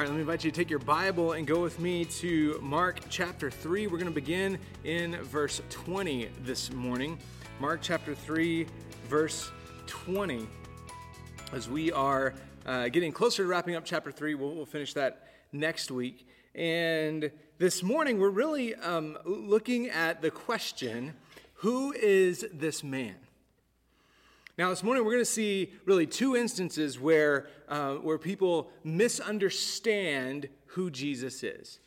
All right, let me invite you to take your Bible and go with me to Mark chapter 3. We're going to begin in verse 20 this morning. Mark chapter 3, verse 20. As we are uh, getting closer to wrapping up chapter 3, we'll, we'll, finish that next week. And this morning, we're really um, looking at the question who is this man? Now, this morning we're going to see really two instances where, uh, where people misunderstand who Jesus is.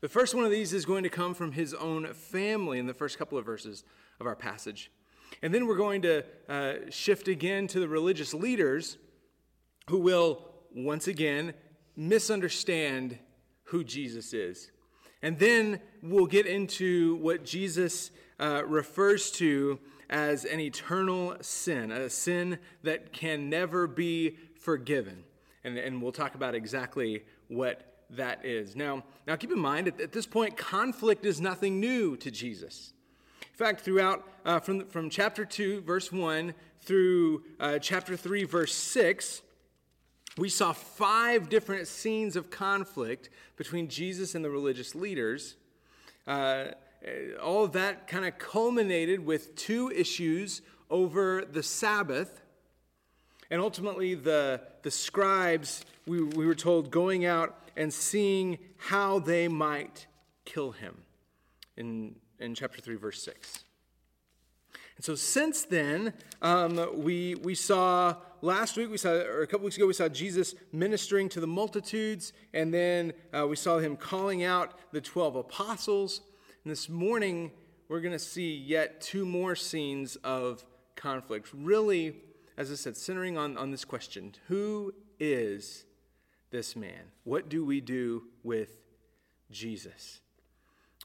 The first one of these is going to come from his own family in the first couple of verses of our passage. And then we're going to uh, shift again to the religious leaders who will once again misunderstand who Jesus is. And then we'll get into what Jesus uh, refers to as an eternal sin, a sin that can never be forgiven. And, and we'll talk about exactly what that is. Now, now keep in mind, at, at this point, conflict is nothing new to Jesus. In fact, throughout, uh, from, from chapter 2, verse 1, through uh, chapter 3, verse 6, we saw five different scenes of conflict between Jesus and the religious leaders. Uh, all of that kind of culminated with two issues over the Sabbath. And ultimately, the, the scribes, we, we were told, going out and seeing how they might kill him in, in chapter 3, verse 6. And so since then, um, we, we saw last week, we saw, or a couple weeks ago, we saw Jesus ministering to the multitudes, and then uh, we saw him calling out the 12 apostles. And this morning, we're going to see yet two more scenes of conflict. Really, as I said, centering on, on this question Who is this man? What do we do with Jesus?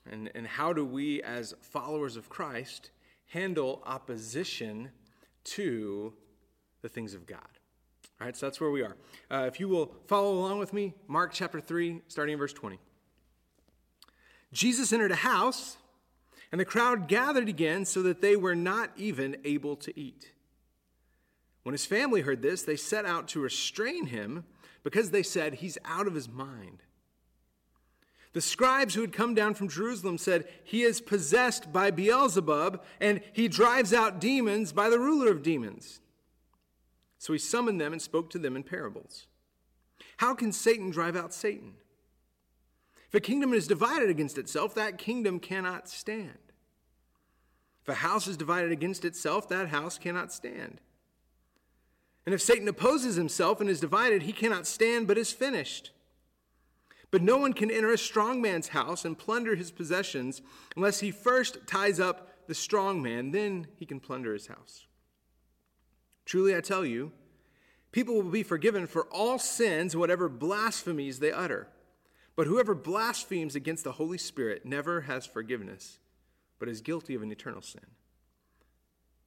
And, and how do we, as followers of Christ, handle opposition to the things of God? All right, so that's where we are. Uh, if you will follow along with me, Mark chapter 3, starting in verse 20. Jesus entered a house, and the crowd gathered again so that they were not even able to eat. When his family heard this, they set out to restrain him because they said, He's out of his mind. The scribes who had come down from Jerusalem said, He is possessed by Beelzebub, and he drives out demons by the ruler of demons. So he summoned them and spoke to them in parables. How can Satan drive out Satan? If a kingdom is divided against itself, that kingdom cannot stand. If a house is divided against itself, that house cannot stand. And if Satan opposes himself and is divided, he cannot stand but is finished. But no one can enter a strong man's house and plunder his possessions unless he first ties up the strong man, then he can plunder his house. Truly, I tell you, people will be forgiven for all sins, whatever blasphemies they utter. But whoever blasphemes against the Holy Spirit never has forgiveness, but is guilty of an eternal sin.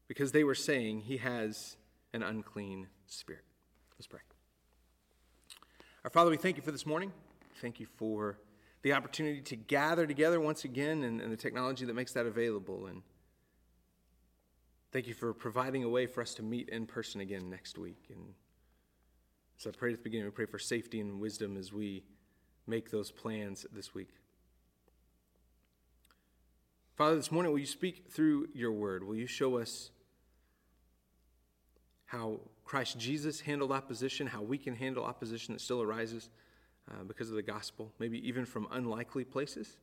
Because they were saying he has an unclean spirit. Let's pray. Our Father, we thank you for this morning. Thank you for the opportunity to gather together once again and, and the technology that makes that available. And thank you for providing a way for us to meet in person again next week. And so I pray at the beginning, we pray for safety and wisdom as we make those plans this week. Father, this morning, will you speak through your word? Will you show us how Christ Jesus handled opposition, how we can handle opposition that still arises uh, because of the gospel, maybe even from unlikely places?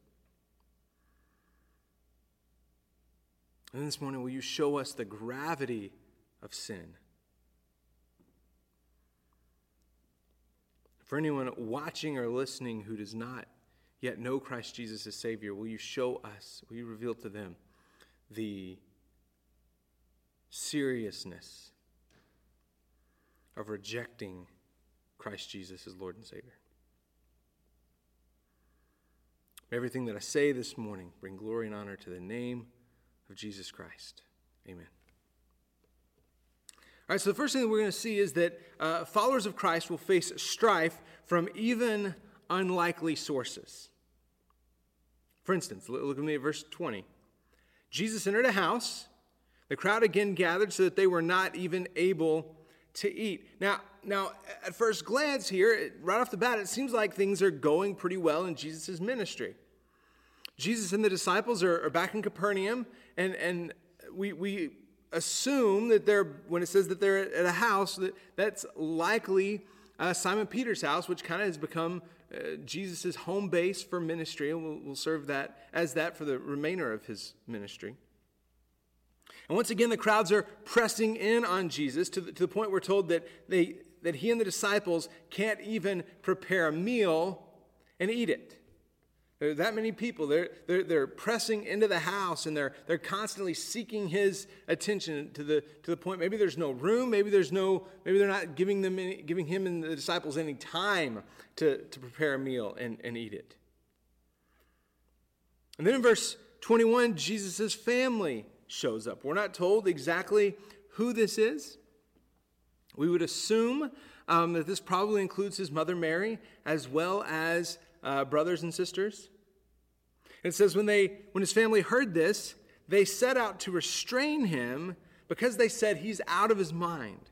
And this morning, will you show us the gravity of sin? For anyone watching or listening who does not yet know Christ Jesus as Savior, will you show us, will you reveal to them the seriousness of rejecting Christ Jesus as Lord and Savior? Everything that I say this morning bring glory and honor to the name of Jesus Christ. Amen. All right, so the first thing that we're going to see is that uh, followers of Christ will face strife from even unlikely sources. For instance, look at me at verse 20. Jesus entered a house. The crowd again gathered so that they were not even able to eat. Now, now at first glance here, right off the bat, it seems like things are going pretty well in Jesus' ministry. Jesus and the disciples are, are back in Capernaum, and, and we, we assume that they're, when it says that they're at a house, that that's likely uh, Simon Peter's house, which kind of has become uh, Jesus' home base for ministry, and we'll, we'll serve that as that for the remainder of his ministry. And once again, the crowds are pressing in on Jesus to the, to the point we're told that, they, that he and the disciples can't even prepare a meal and eat it. There are that many people. They're, they're, they're pressing into the house and they're, they're constantly seeking his attention to the, to the point maybe there's no room, maybe there's no, maybe they're not giving, them any, giving him and the disciples any time to, to prepare a meal and, and eat it. And then in verse 21, Jesus' family shows up. We're not told exactly who this is. We would assume um, that this probably includes his mother Mary as well as uh, brothers and sisters. it says when they when his family heard this, they set out to restrain him because they said he's out of his mind.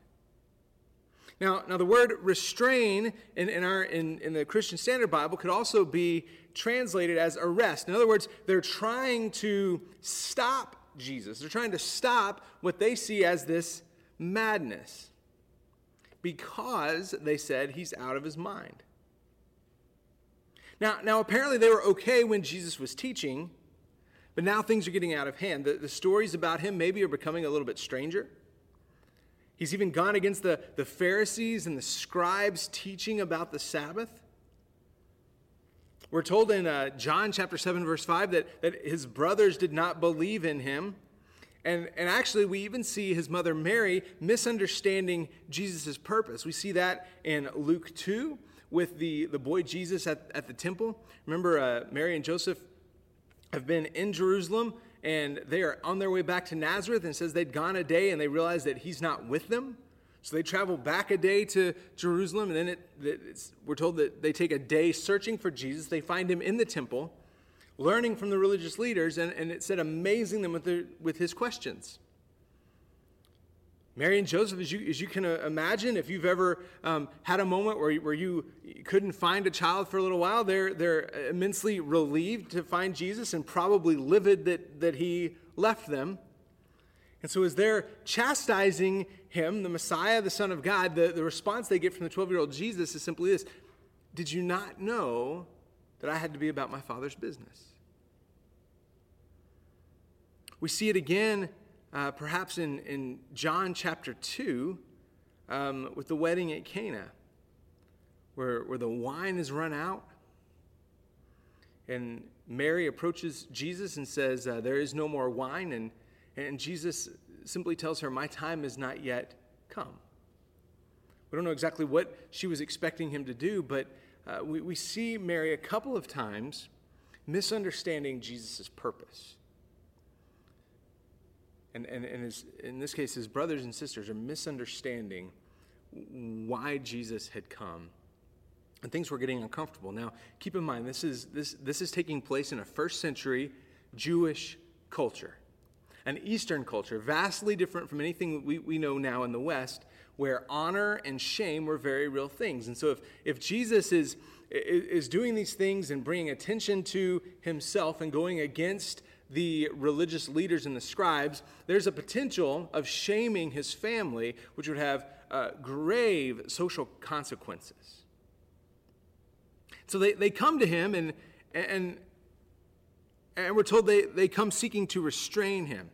Now, now the word restrain in, in, our, in, in the Christian Standard Bible could also be translated as arrest. In other words, they're trying to stop Jesus. They're trying to stop what they see as this madness because they said he's out of his mind. Now, now apparently they were okay when Jesus was teaching, but now things are getting out of hand. The, the stories about him maybe are becoming a little bit stranger. He's even gone against the, the Pharisees and the scribes teaching about the Sabbath. We're told in uh, John chapter 7, verse 5, that, that his brothers did not believe in him. And, and actually, we even see his mother Mary misunderstanding Jesus' purpose. We see that in Luke 2 with the, the boy Jesus at, at the temple. Remember, uh, Mary and Joseph have been in Jerusalem and they are on their way back to Nazareth and says they'd gone a day and they realized that he's not with them. So they travel back a day to Jerusalem, and then it, we're told that they take a day searching for Jesus. They find him in the temple, learning from the religious leaders, and, and it said amazing them with, their, with his questions. Mary and Joseph, as you, as you can uh, imagine, if you've ever um, had a moment where, where you couldn't find a child for a little while, they're, they're immensely relieved to find Jesus and probably livid that, that he left them. And so, as they're chastising him, the Messiah, the Son of God, the, the response they get from the 12 year old Jesus is simply this Did you not know that I had to be about my Father's business? We see it again, uh, perhaps in, in John chapter 2, um, with the wedding at Cana, where, where the wine is run out. And Mary approaches Jesus and says, uh, There is no more wine. And and Jesus simply tells her, My time has not yet come. We don't know exactly what she was expecting him to do, but uh, we, we see Mary a couple of times misunderstanding Jesus' purpose. And, and, and his, in this case, his brothers and sisters are misunderstanding why Jesus had come. And things were getting uncomfortable. Now, keep in mind, this is, this, this is taking place in a first century Jewish culture an Eastern culture, vastly different from anything we, we know now in the West, where honor and shame were very real things. And so if, if Jesus is, is doing these things and bringing attention to himself and going against the religious leaders and the scribes, there's a potential of shaming his family, which would have uh, grave social consequences. So they, they come to him, and, and, and we're told they, they come seeking to restrain him.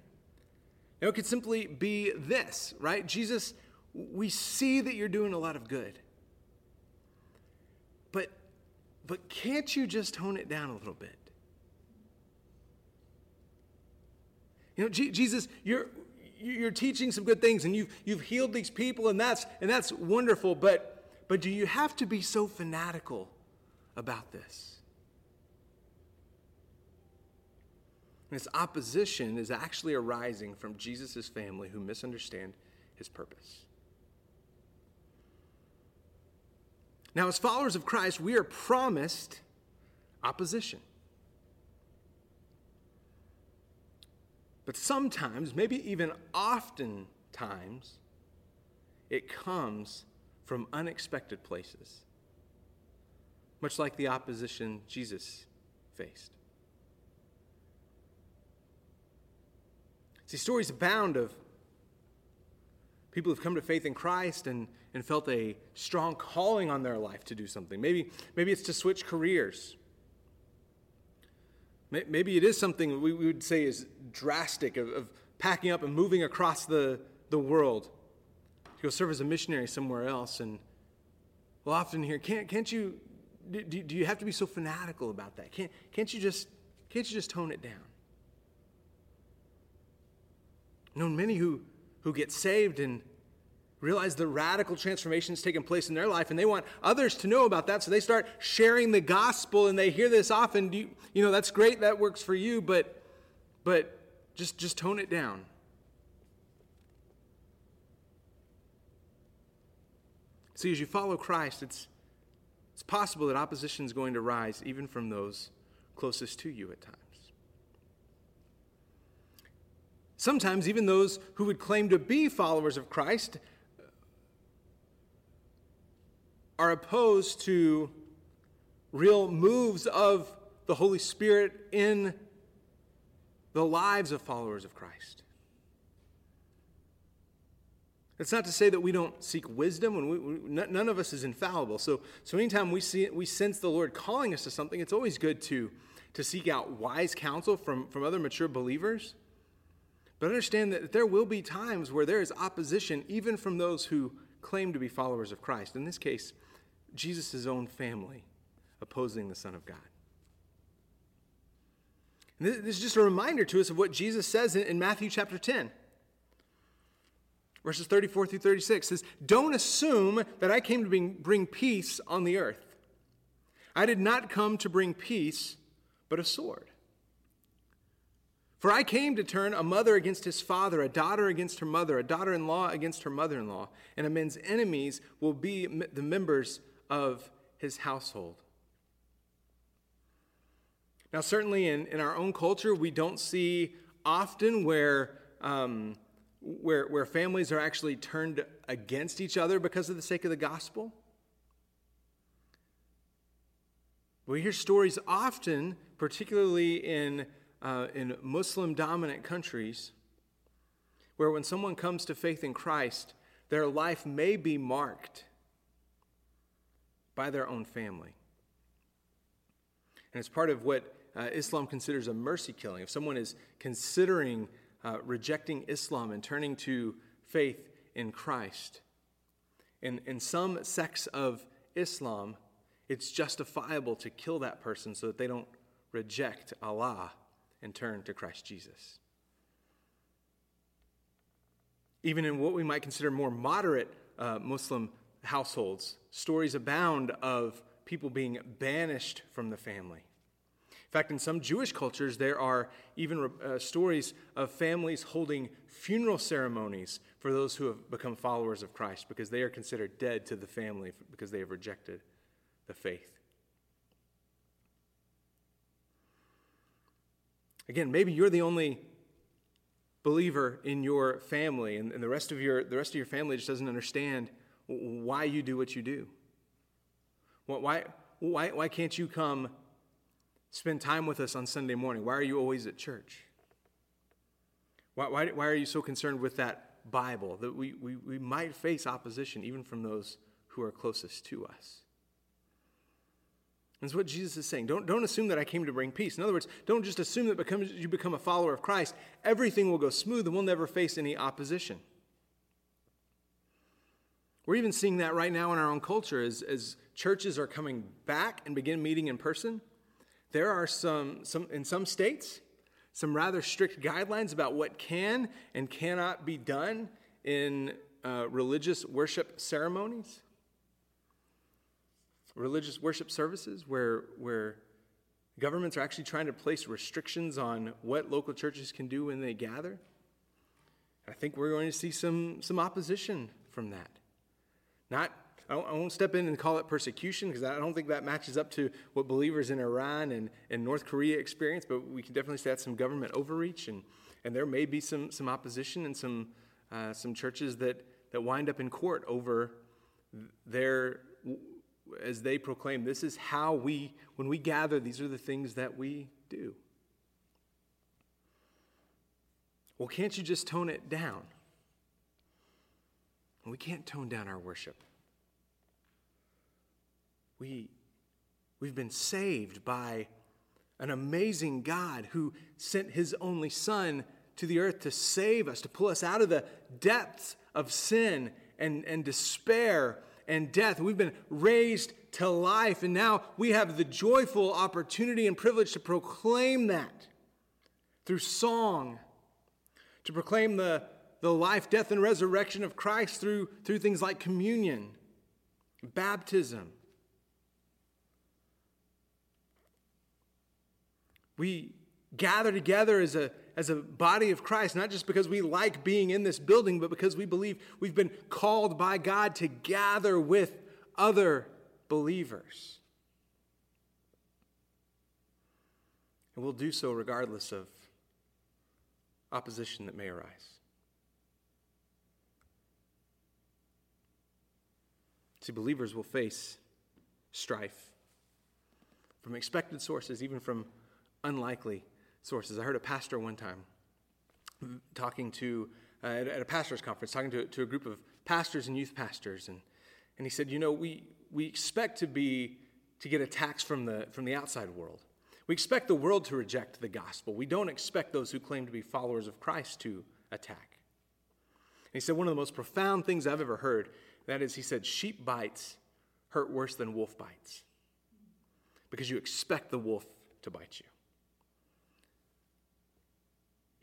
Now, it could simply be this, right? Jesus, we see that you're doing a lot of good. But but can't you just tone it down a little bit? You know, G- Jesus, you're you're teaching some good things and you've you've healed these people and that's and that's wonderful, but but do you have to be so fanatical about this? This opposition is actually arising from Jesus' family who misunderstand his purpose. Now, as followers of Christ, we are promised opposition. But sometimes, maybe even oftentimes, it comes from unexpected places, much like the opposition Jesus faced. See, stories abound of people who've come to faith in Christ and, and felt a strong calling on their life to do something. Maybe, maybe it's to switch careers. Maybe it is something we would say is drastic of, of packing up and moving across the, the world to go serve as a missionary somewhere else. And we'll often hear, can't, can't you, do, do you have to be so fanatical about that? Can't, can't, you just, can't you just tone it down? known many who, who get saved and realize the radical transformation that's taken place in their life, and they want others to know about that. So they start sharing the gospel, and they hear this often. You, you know, that's great, that works for you, but, but just, just tone it down. See, as you follow Christ, it's, it's possible that opposition is going to rise even from those closest to you at times. Sometimes, even those who would claim to be followers of Christ are opposed to real moves of the Holy Spirit in the lives of followers of Christ. It's not to say that we don't seek wisdom, and we, we, none of us is infallible. So, so anytime we see we sense the Lord calling us to something, it's always good to, to seek out wise counsel from, from other mature believers. But understand that there will be times where there is opposition, even from those who claim to be followers of Christ. In this case, Jesus' own family opposing the Son of God. And this is just a reminder to us of what Jesus says in Matthew chapter 10. Verses 34 through 36 says, Don't assume that I came to bring, bring peace on the earth. I did not come to bring peace, but a sword. For I came to turn a mother against his father, a daughter against her mother, a daughter in law against her mother in law, and a man's enemies will be the members of his household. Now, certainly in, in our own culture, we don't see often where, um, where, where families are actually turned against each other because of the sake of the gospel. We hear stories often, particularly in uh, in Muslim dominant countries where when someone comes to faith in Christ, their life may be marked by their own family. And it's part of what uh, Islam considers a mercy killing. If someone is considering uh, rejecting Islam and turning to faith in Christ, in, in some sects of Islam, it's justifiable to kill that person so that they don't reject Allah and turn to Christ Jesus. Even in what we might consider more moderate uh, Muslim households, stories abound of people being banished from the family. In fact, in some Jewish cultures, there are even uh, stories of families holding funeral ceremonies for those who have become followers of Christ because they are considered dead to the family because they have rejected the faith. Again, maybe you're the only believer in your family, and, and the, rest of your, the rest of your family just doesn't understand why you do what you do. Why, why, why can't you come spend time with us on Sunday morning? Why are you always at church? Why, why, why are you so concerned with that Bible that we, we, we might face opposition even from those who are closest to us? That's what Jesus is saying. Don't, don't assume that I came to bring peace. In other words, don't just assume that because you become a follower of Christ, everything will go smooth and we'll never face any opposition. We're even seeing that right now in our own culture as, as churches are coming back and begin meeting in person. There are some, some, in some states, some rather strict guidelines about what can and cannot be done in uh, religious worship ceremonies religious worship services where, where governments are actually trying to place restrictions on what local churches can do when they gather. I think we're going to see some, some opposition from that. Not, I won't step in and call it persecution because I don't think that matches up to what believers in Iran and, and North Korea experience, but we can definitely say that's some government overreach, and, and there may be some, some opposition and some, uh, some churches that, that wind up in court over their, as they proclaim, this is how we, when we gather, these are the things that we do. Well, can't you just tone it down? We can't tone down our worship. We, we've been saved by an amazing God who sent his only Son to the earth to save us, to pull us out of the depths of sin and, and despair and death. We've been raised to life, and now we have the joyful opportunity and privilege to proclaim that through song, to proclaim the, the life, death, and resurrection of Christ through, through things like communion, baptism. We gather together as a, as a body of Christ, not just because we like being in this building, but because we believe we've been called by God to gather with other believers. And we'll do so regardless of opposition that may arise. See, believers will face strife from expected sources, even from unlikely sources. I heard a pastor one time talking to, uh, at, a pastor's conference, talking to, to a group of pastors and youth pastors, and, and he said, You know, we, we expect to be, to get attacks from the, from the outside world. We expect the world to reject the gospel. We don't expect those who claim to be followers of Christ to attack. And he said, One of the most profound things I've ever heard that is, he said, sheep bites hurt worse than wolf bites because you expect the wolf to bite you.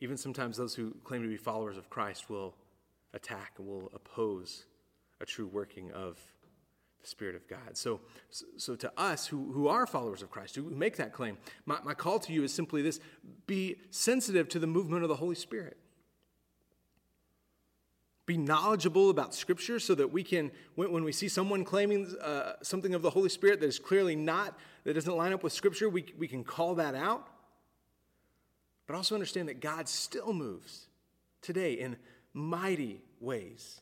Even sometimes those who claim to be followers of Christ will attack and will oppose a true working of the Spirit of God. So, so to us who, who are followers of Christ, who make that claim, my, my call to you is simply this be sensitive to the movement of the Holy Spirit be knowledgeable about Scripture so that we can, when, when we see someone claiming uh, something of the Holy Spirit that is clearly not, that doesn't line up with Scripture, we, we can call that out. But also understand that God still moves today in mighty ways.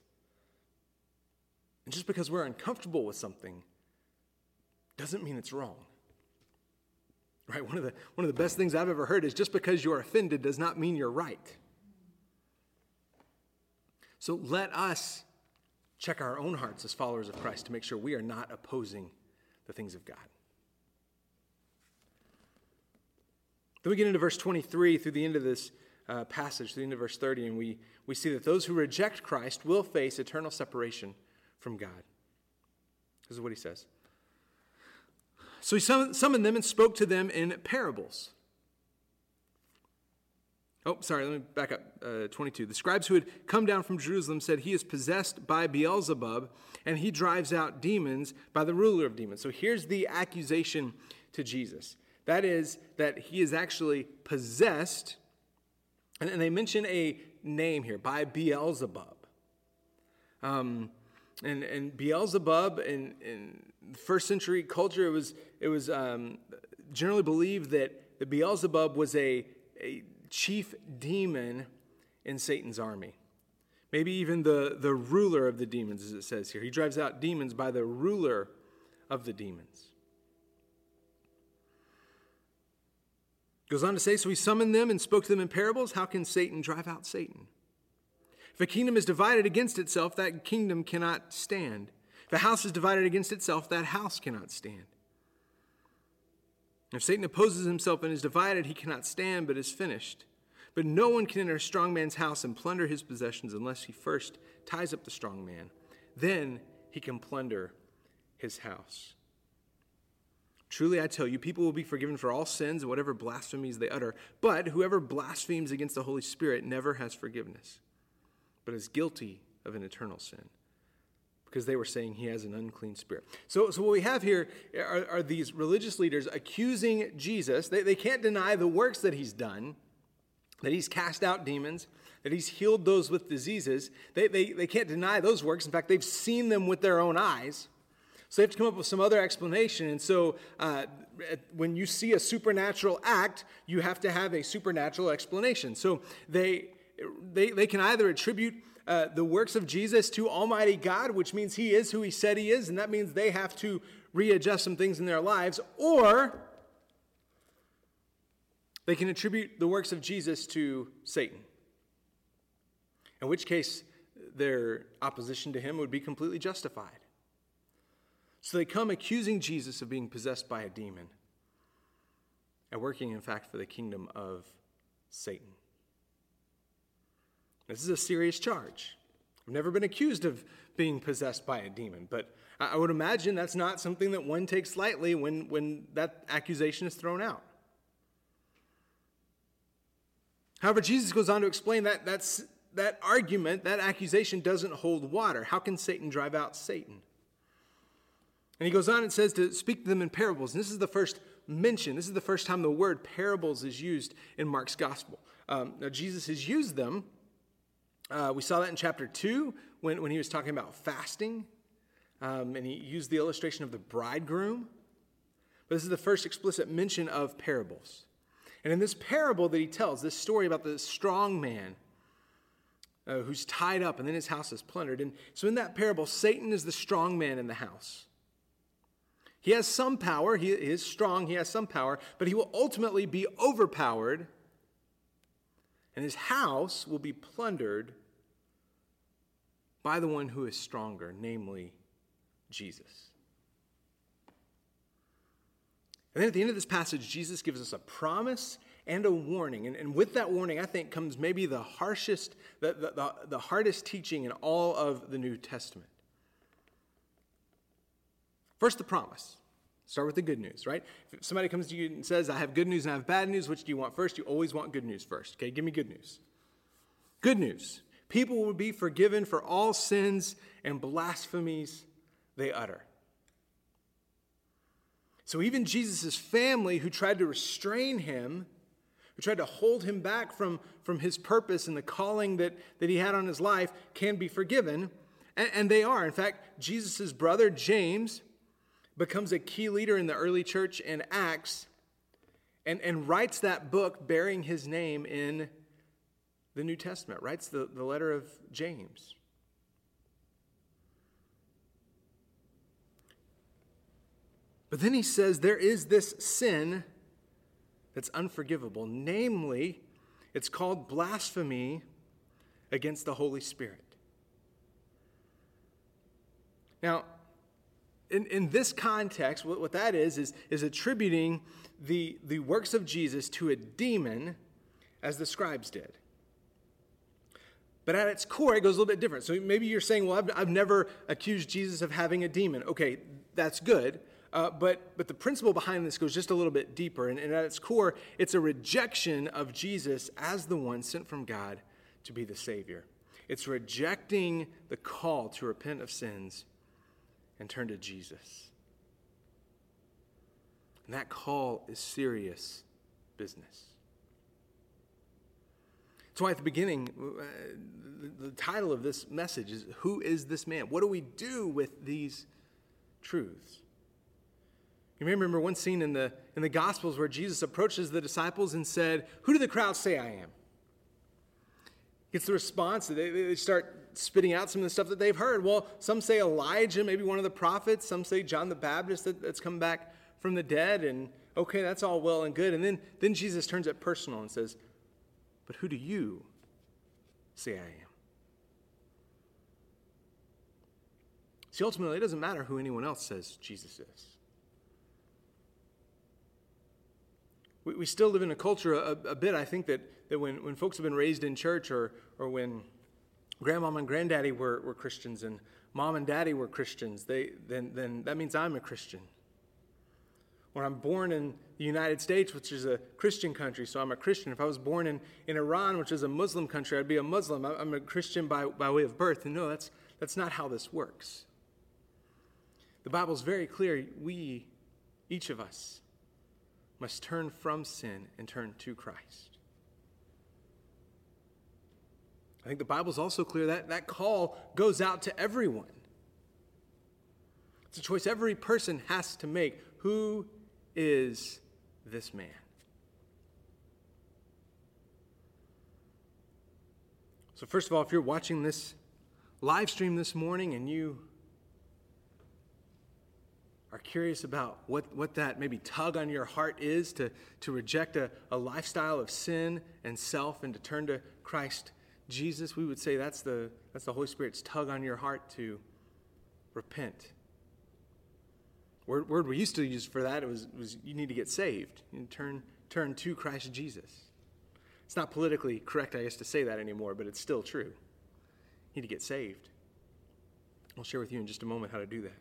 And just because we're uncomfortable with something doesn't mean it's wrong. Right? One of the, one of the best things I've ever heard is just because you're offended does not mean you're right. So let us check our own hearts as followers of Christ to make sure we are not opposing the things of God. Then we get into verse 23 through the end of this uh, passage, through the end of verse 30, and we, we see that those who reject Christ will face eternal separation from God. This is what he says. So he summoned them and spoke to them in parables. Oh, sorry, let me back up. Uh, 22. The scribes who had come down from Jerusalem said, He is possessed by Beelzebub, and he drives out demons by the ruler of demons. So here's the accusation to Jesus that is, that he is actually possessed, and, and they mention a name here by Beelzebub. Um, and, and Beelzebub in, in first century culture, it was, it was um, generally believed that Beelzebub was a, a chief demon in Satan's army. Maybe even the, the ruler of the demons, as it says here. He drives out demons by the ruler of the demons. Goes on to say, so he summoned them and spoke to them in parables. How can Satan drive out Satan? If a kingdom is divided against itself, that kingdom cannot stand. If a house is divided against itself, that house cannot stand. If Satan opposes himself and is divided, he cannot stand, but is finished. But no one can enter a strong man's house and plunder his possessions unless he first ties up the strong man. Then he can plunder his house. Truly, I tell you, people will be forgiven for all sins and whatever blasphemies they utter. But whoever blasphemes against the Holy Spirit never has forgiveness, but is guilty of an eternal sin because they were saying he has an unclean spirit. So, so what we have here are, are these religious leaders accusing Jesus. They, they can't deny the works that he's done, that he's cast out demons, that he's healed those with diseases. They, they, they can't deny those works. In fact, they've seen them with their own eyes. So they have to come up with some other explanation. And so uh, when you see a supernatural act, you have to have a supernatural explanation. So they, they, they can either attribute uh, the works of Jesus to Almighty God, which means He is who He said He is, and that means they have to readjust some things in their lives, or they can attribute the works of Jesus to Satan. In which case, their opposition to him would be completely justified. So they come accusing Jesus of being possessed by a demon and working, in fact, for the kingdom of Satan. This is a serious charge. I've never been accused of being possessed by a demon, but I would imagine that's not something that one takes lightly when, when that accusation is thrown out. However, Jesus goes on to explain that that's, that argument, that accusation doesn't hold water. How can Satan drive out Satan? And he goes on and says to speak to them in parables. And this is the first mention, this is the first time the word parables is used in Mark's gospel. Um, now, Jesus has used them. Uh, we saw that in chapter 2 when, when he was talking about fasting, um, and he used the illustration of the bridegroom. But this is the first explicit mention of parables. And in this parable that he tells, this story about the strong man uh, who's tied up and then his house is plundered. And so in that parable, Satan is the strong man in the house. He has some power, he is strong, he has some power, but he will ultimately be overpowered, and his house will be plundered by the one who is stronger, namely Jesus. And then at the end of this passage, Jesus gives us a promise and a warning. And, and with that warning, I think comes maybe the harshest, the, the, the, the hardest teaching in all of the New Testament. First, the promise. Start with the good news, right? If somebody comes to you and says, I have good news and I have bad news, which do you want first? You always want good news first. Okay, give me good news. Good news. People will be forgiven for all sins and blasphemies they utter. So even Jesus' family, who tried to restrain him, who tried to hold him back from, from his purpose and the calling that, that he had on his life, can be forgiven. And, and they are. In fact, Jesus' brother, James, becomes a key leader in the early church in Acts and, and writes that book bearing his name in the New Testament, writes the, the letter of James. But then he says there is this sin that's unforgivable. Namely, it's called blasphemy against the Holy Spirit. Now, in, in this context, what, what that is, is, is attributing the, the works of Jesus to a demon as the scribes did. But at its core, it goes a little bit different. So maybe you're saying, well, I've, I've never accused Jesus of having a demon. Okay, that's good. Uh, but, but the principle behind this goes just a little bit deeper. And, and at its core, it's a rejection of Jesus as the one sent from God to be the Savior. It's rejecting the call to repent of sins and turn to Jesus. And that call is serious business. That's why at the beginning, uh, the, title of this message is Who is this man? What do we do with these truths? You may remember one scene in the, in the Gospels where Jesus approaches the disciples and said, Who do the crowd say I am? Gets the response, they, they start spitting out some of the stuff that they've heard. Well, some say Elijah, maybe one of the prophets. Some say John the Baptist that, that's come back from the dead. And okay, that's all well and good. And then, then Jesus turns it personal and says, But who do you say I am? See, ultimately, it doesn't matter who anyone else says Jesus is. we, we still live in a culture a, a, bit, I think, that, that when, when folks have been raised in church or, or when grandmom and granddaddy were, were Christians and mom and daddy were Christians, they, then, then that means I'm a Christian. When I'm born in the United States, which is a Christian country, so I'm a Christian. If I was born in, in Iran, which is a Muslim country, I'd be a Muslim. I'm a Christian by, by way of birth. And no, that's, that's not how this works. The Bible's very clear. We, each of us, must turn from sin and turn to Christ. I think the Bible's also clear that that call goes out to everyone. It's a choice every person has to make. Who is this man? So, first of all, if you're watching this live stream this morning and you are curious about what, what that maybe tug on your heart is to, to reject a, a lifestyle of sin and self and to turn to Christ Jesus, we would say that's the, that's the Holy Spirit's tug on your heart to repent. Word, word we used to use for that was, was you need to get saved. You turn, turn to Christ Jesus. It's not politically correct, I guess, to say that anymore, but it's still true. You need to get saved. I'll share with you in just a moment how to do that.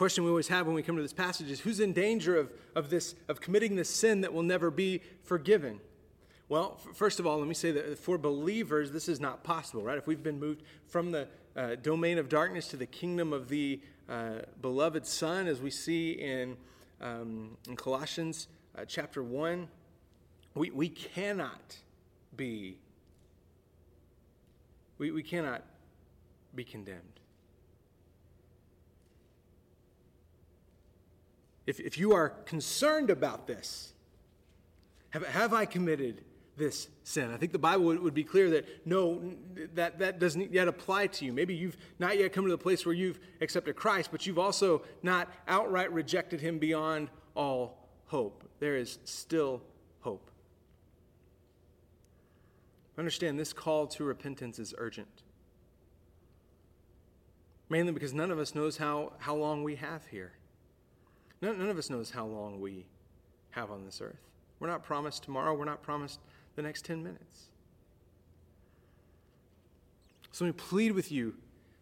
Question we always have when we come to this passage is who's in danger of, of this of committing this sin that will never be forgiven? Well f- first of all let me say that for believers this is not possible right? If we've been moved from the uh, domain of darkness to the kingdom of the uh, beloved son as we see in, um, in colossians uh, chapter 1 we, we cannot be we, we cannot be condemned If, if you are concerned about this, have, have I committed this sin? I think the Bible would, would be clear that no, that, that doesn't yet apply to you. Maybe you've not yet come to the place where you've accepted Christ, but you've also not outright rejected him beyond all hope. There is still hope. Understand this call to repentance is urgent. Mainly because none of us knows how, how long we have here. None, none of us knows how long we have on this earth. We're not promised tomorrow, we're not promised the next 10 minutes. So we plead with you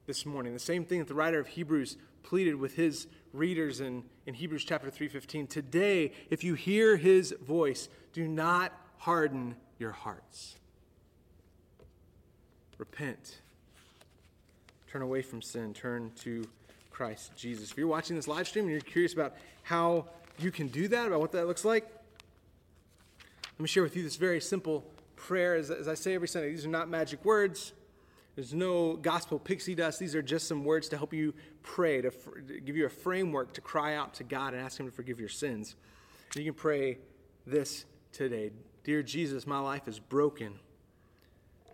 this morning, the same thing that the writer of Hebrews pleaded with his readers in, in Hebrews chapter 3:15. Today, if you hear his voice, do not harden your hearts. Repent. Turn away from sin, turn to Christ Jesus. If you're watching this live stream and you're curious about how you can do that, about what that looks like, let me share with you this very simple prayer. As, as I say every Sunday, these are not magic words. There's no gospel pixie dust. These are just some words to help you pray, to, to give you a framework to cry out to God and ask Him to forgive your sins. And you can pray this today Dear Jesus, my life is broken.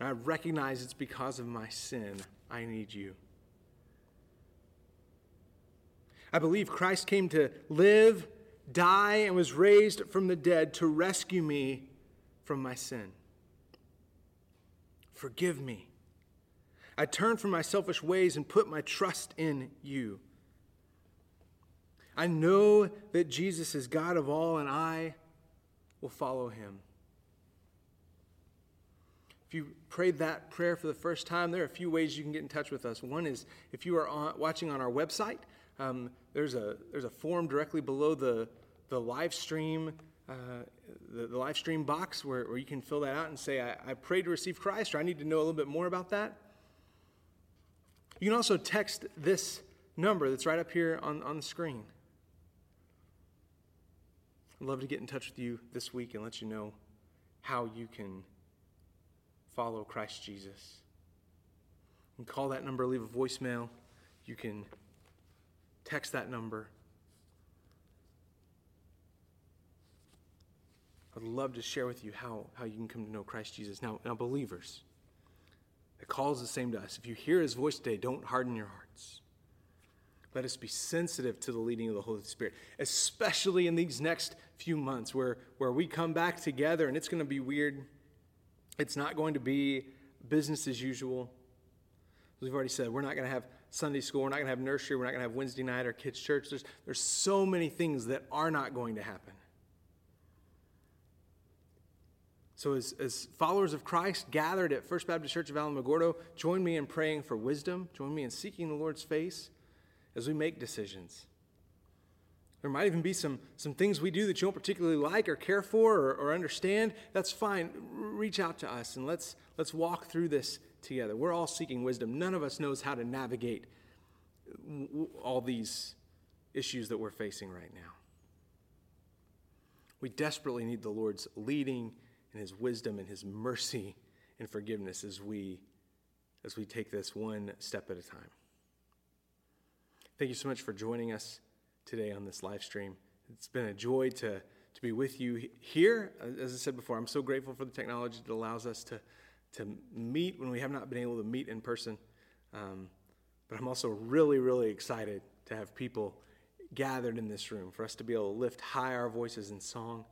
And I recognize it's because of my sin. I need you. I believe Christ came to live, die, and was raised from the dead to rescue me from my sin. Forgive me. I turn from my selfish ways and put my trust in you. I know that Jesus is God of all, and I will follow him. If you prayed that prayer for the first time, there are a few ways you can get in touch with us. One is if you are on, watching on our website, um, there's, a, there's a form directly below the, the live stream. Uh, the, the, live stream box where, where you can fill that out and say, I, I prayed to receive Christ, or I need to know a little bit more about that. You can also text this number that's right up here on, on the screen. I'd love to get in touch with you this week and let you know how you can follow Christ Jesus. You can call that number, leave a voicemail. You can text that number. I'd love to share with you how, how you can come to know Christ Jesus. Now, now, believers, the call is the same to us. If you hear his voice today, don't harden your hearts. Let us be sensitive to the leading of the Holy Spirit, especially in these next few months where, where we come back together and it's going to be weird. It's not going to be business as usual. As we've already said, we're not going to have Sunday school. We're not going to have nursery. We're not going to have Wednesday night or kids' church. There's, there's so many things that are not going to happen. So, as, as followers of Christ gathered at First Baptist Church of Alamogordo, join me in praying for wisdom. Join me in seeking the Lord's face as we make decisions. There might even be some, some things we do that you don't particularly like or care for or, or understand. That's fine. Reach out to us and let's, let's walk through this together. We're all seeking wisdom. None of us knows how to navigate all these issues that we're facing right now. We desperately need the Lord's leading and his wisdom and his mercy and forgiveness as we as we take this one step at a time. Thank you so much for joining us today on this live stream. It's been a joy to to be with you here. As I said before, I'm so grateful for the technology that allows us to, to meet when we have not been able to meet in person. Um, but I'm also really, really excited to have people gathered in this room, for us to be able to lift high our voices in song,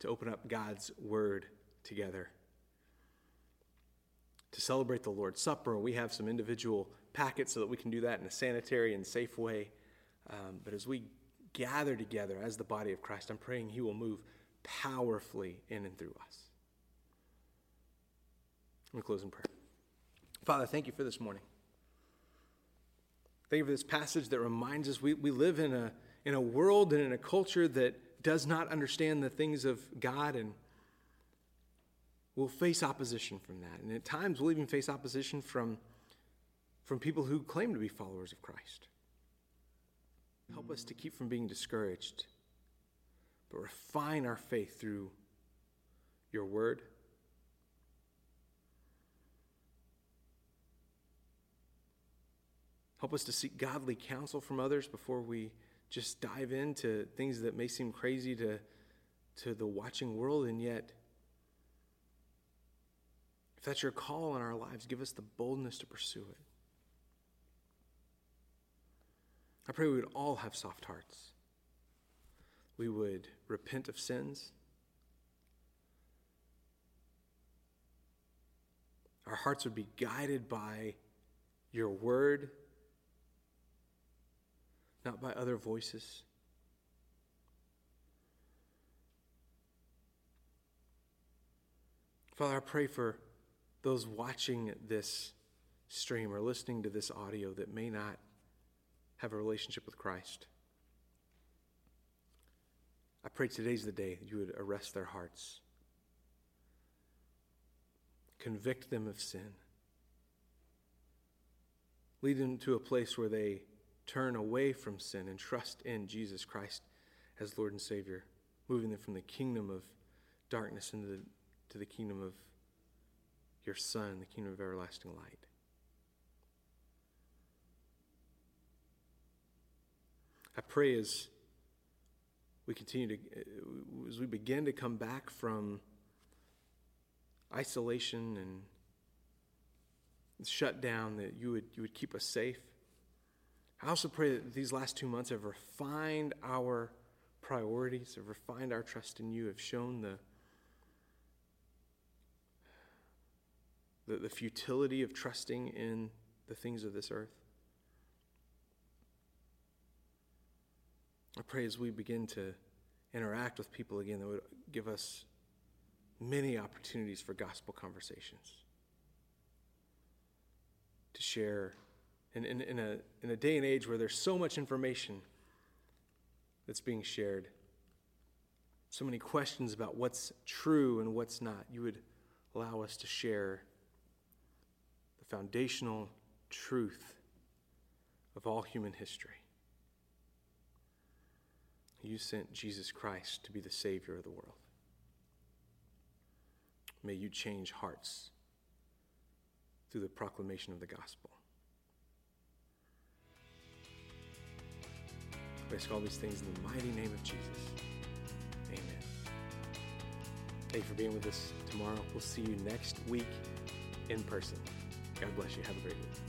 to open up God's word together. To celebrate the Lord's Supper, we have some individual packets so that we can do that in a sanitary and safe way. Um, but as we gather together as the body of Christ, I'm praying He will move powerfully in and through us. Me close in prayer. Father, thank you for this morning. Thank you for this passage that reminds us we, we live in a, in a world and in a culture that does not understand the things of God and we'll face opposition from that. And at times we'll even face opposition from, from people who claim to be followers of Christ. Help us to keep from being discouraged, but refine our faith through your word Help us to seek godly counsel from others before we just dive into things that may seem crazy to, to the watching world, and yet, if that's your call in our lives, give us the boldness to pursue it. I pray we would all have soft hearts. We would repent of sins. Our hearts would be guided by your word not by other voices. Father, I pray for those watching this stream or listening to this audio that may not have a relationship with Christ. I pray today's the day you would arrest their hearts, convict them of sin, lead them to a place where they turn away from sin and trust in Jesus Christ as Lord and Savior, moving them from the kingdom of darkness into the, to the kingdom of your Son, the kingdom of everlasting light. I pray as we continue to, as we begin to come back from isolation and shutdown, that you would, you would keep us safe I also pray that these last two months have refined our priorities, have refined our trust in you, have shown the, the, the futility of trusting in the things of this earth. I pray as we begin to interact with people again, that would give us many opportunities for gospel conversations, to share in, in, in, a, in a day and age where there's so much information that's being shared, so many questions about what's true and what's not, you would allow us to share the foundational truth of all human history. You sent Jesus Christ to be the Savior of the world. May you change hearts through the proclamation of the gospel. We ask all these things in the mighty name of Jesus. Amen. Thank you for being with us tomorrow. We'll see you next week in person. God bless you. Have a great week.